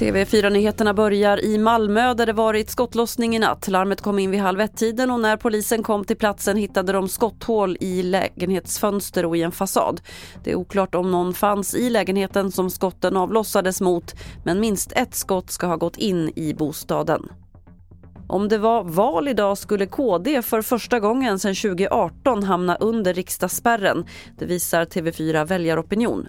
TV4-nyheterna börjar i Malmö där det varit skottlossning i natt. Larmet kom in vid halv ett-tiden och när polisen kom till platsen hittade de skotthål i lägenhetsfönster och i en fasad. Det är oklart om någon fanns i lägenheten som skotten avlossades mot men minst ett skott ska ha gått in i bostaden. Om det var val idag skulle KD för första gången sedan 2018 hamna under riksdagsspärren. Det visar TV4 Väljaropinion.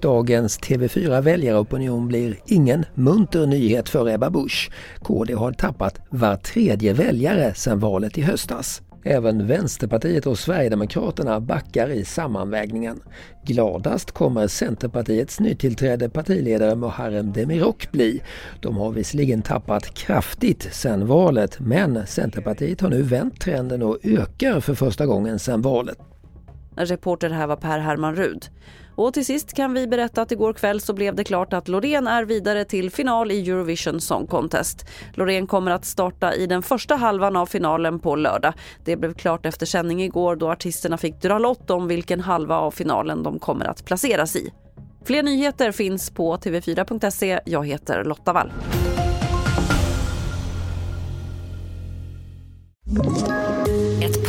Dagens TV4 väljaropinion blir ingen munter nyhet för Ebba Busch. KD har tappat var tredje väljare sedan valet i höstas. Även Vänsterpartiet och Sverigedemokraterna backar i sammanvägningen. Gladast kommer Centerpartiets nytillträdde partiledare Muharrem Demirok bli. De har visserligen tappat kraftigt sedan valet men Centerpartiet har nu vänt trenden och ökar för första gången sedan valet. Reporter här var Per Herman Rud. Och till sist kan vi berätta att igår kväll så blev det klart att Loreen är vidare till final i Eurovision Song Contest. Loreen kommer att starta i den första halvan av finalen på lördag. Det blev klart efter sändning igår då artisterna fick dra lott om vilken halva av finalen de kommer att placeras i. Fler nyheter finns på tv4.se. Jag heter Lotta Wall.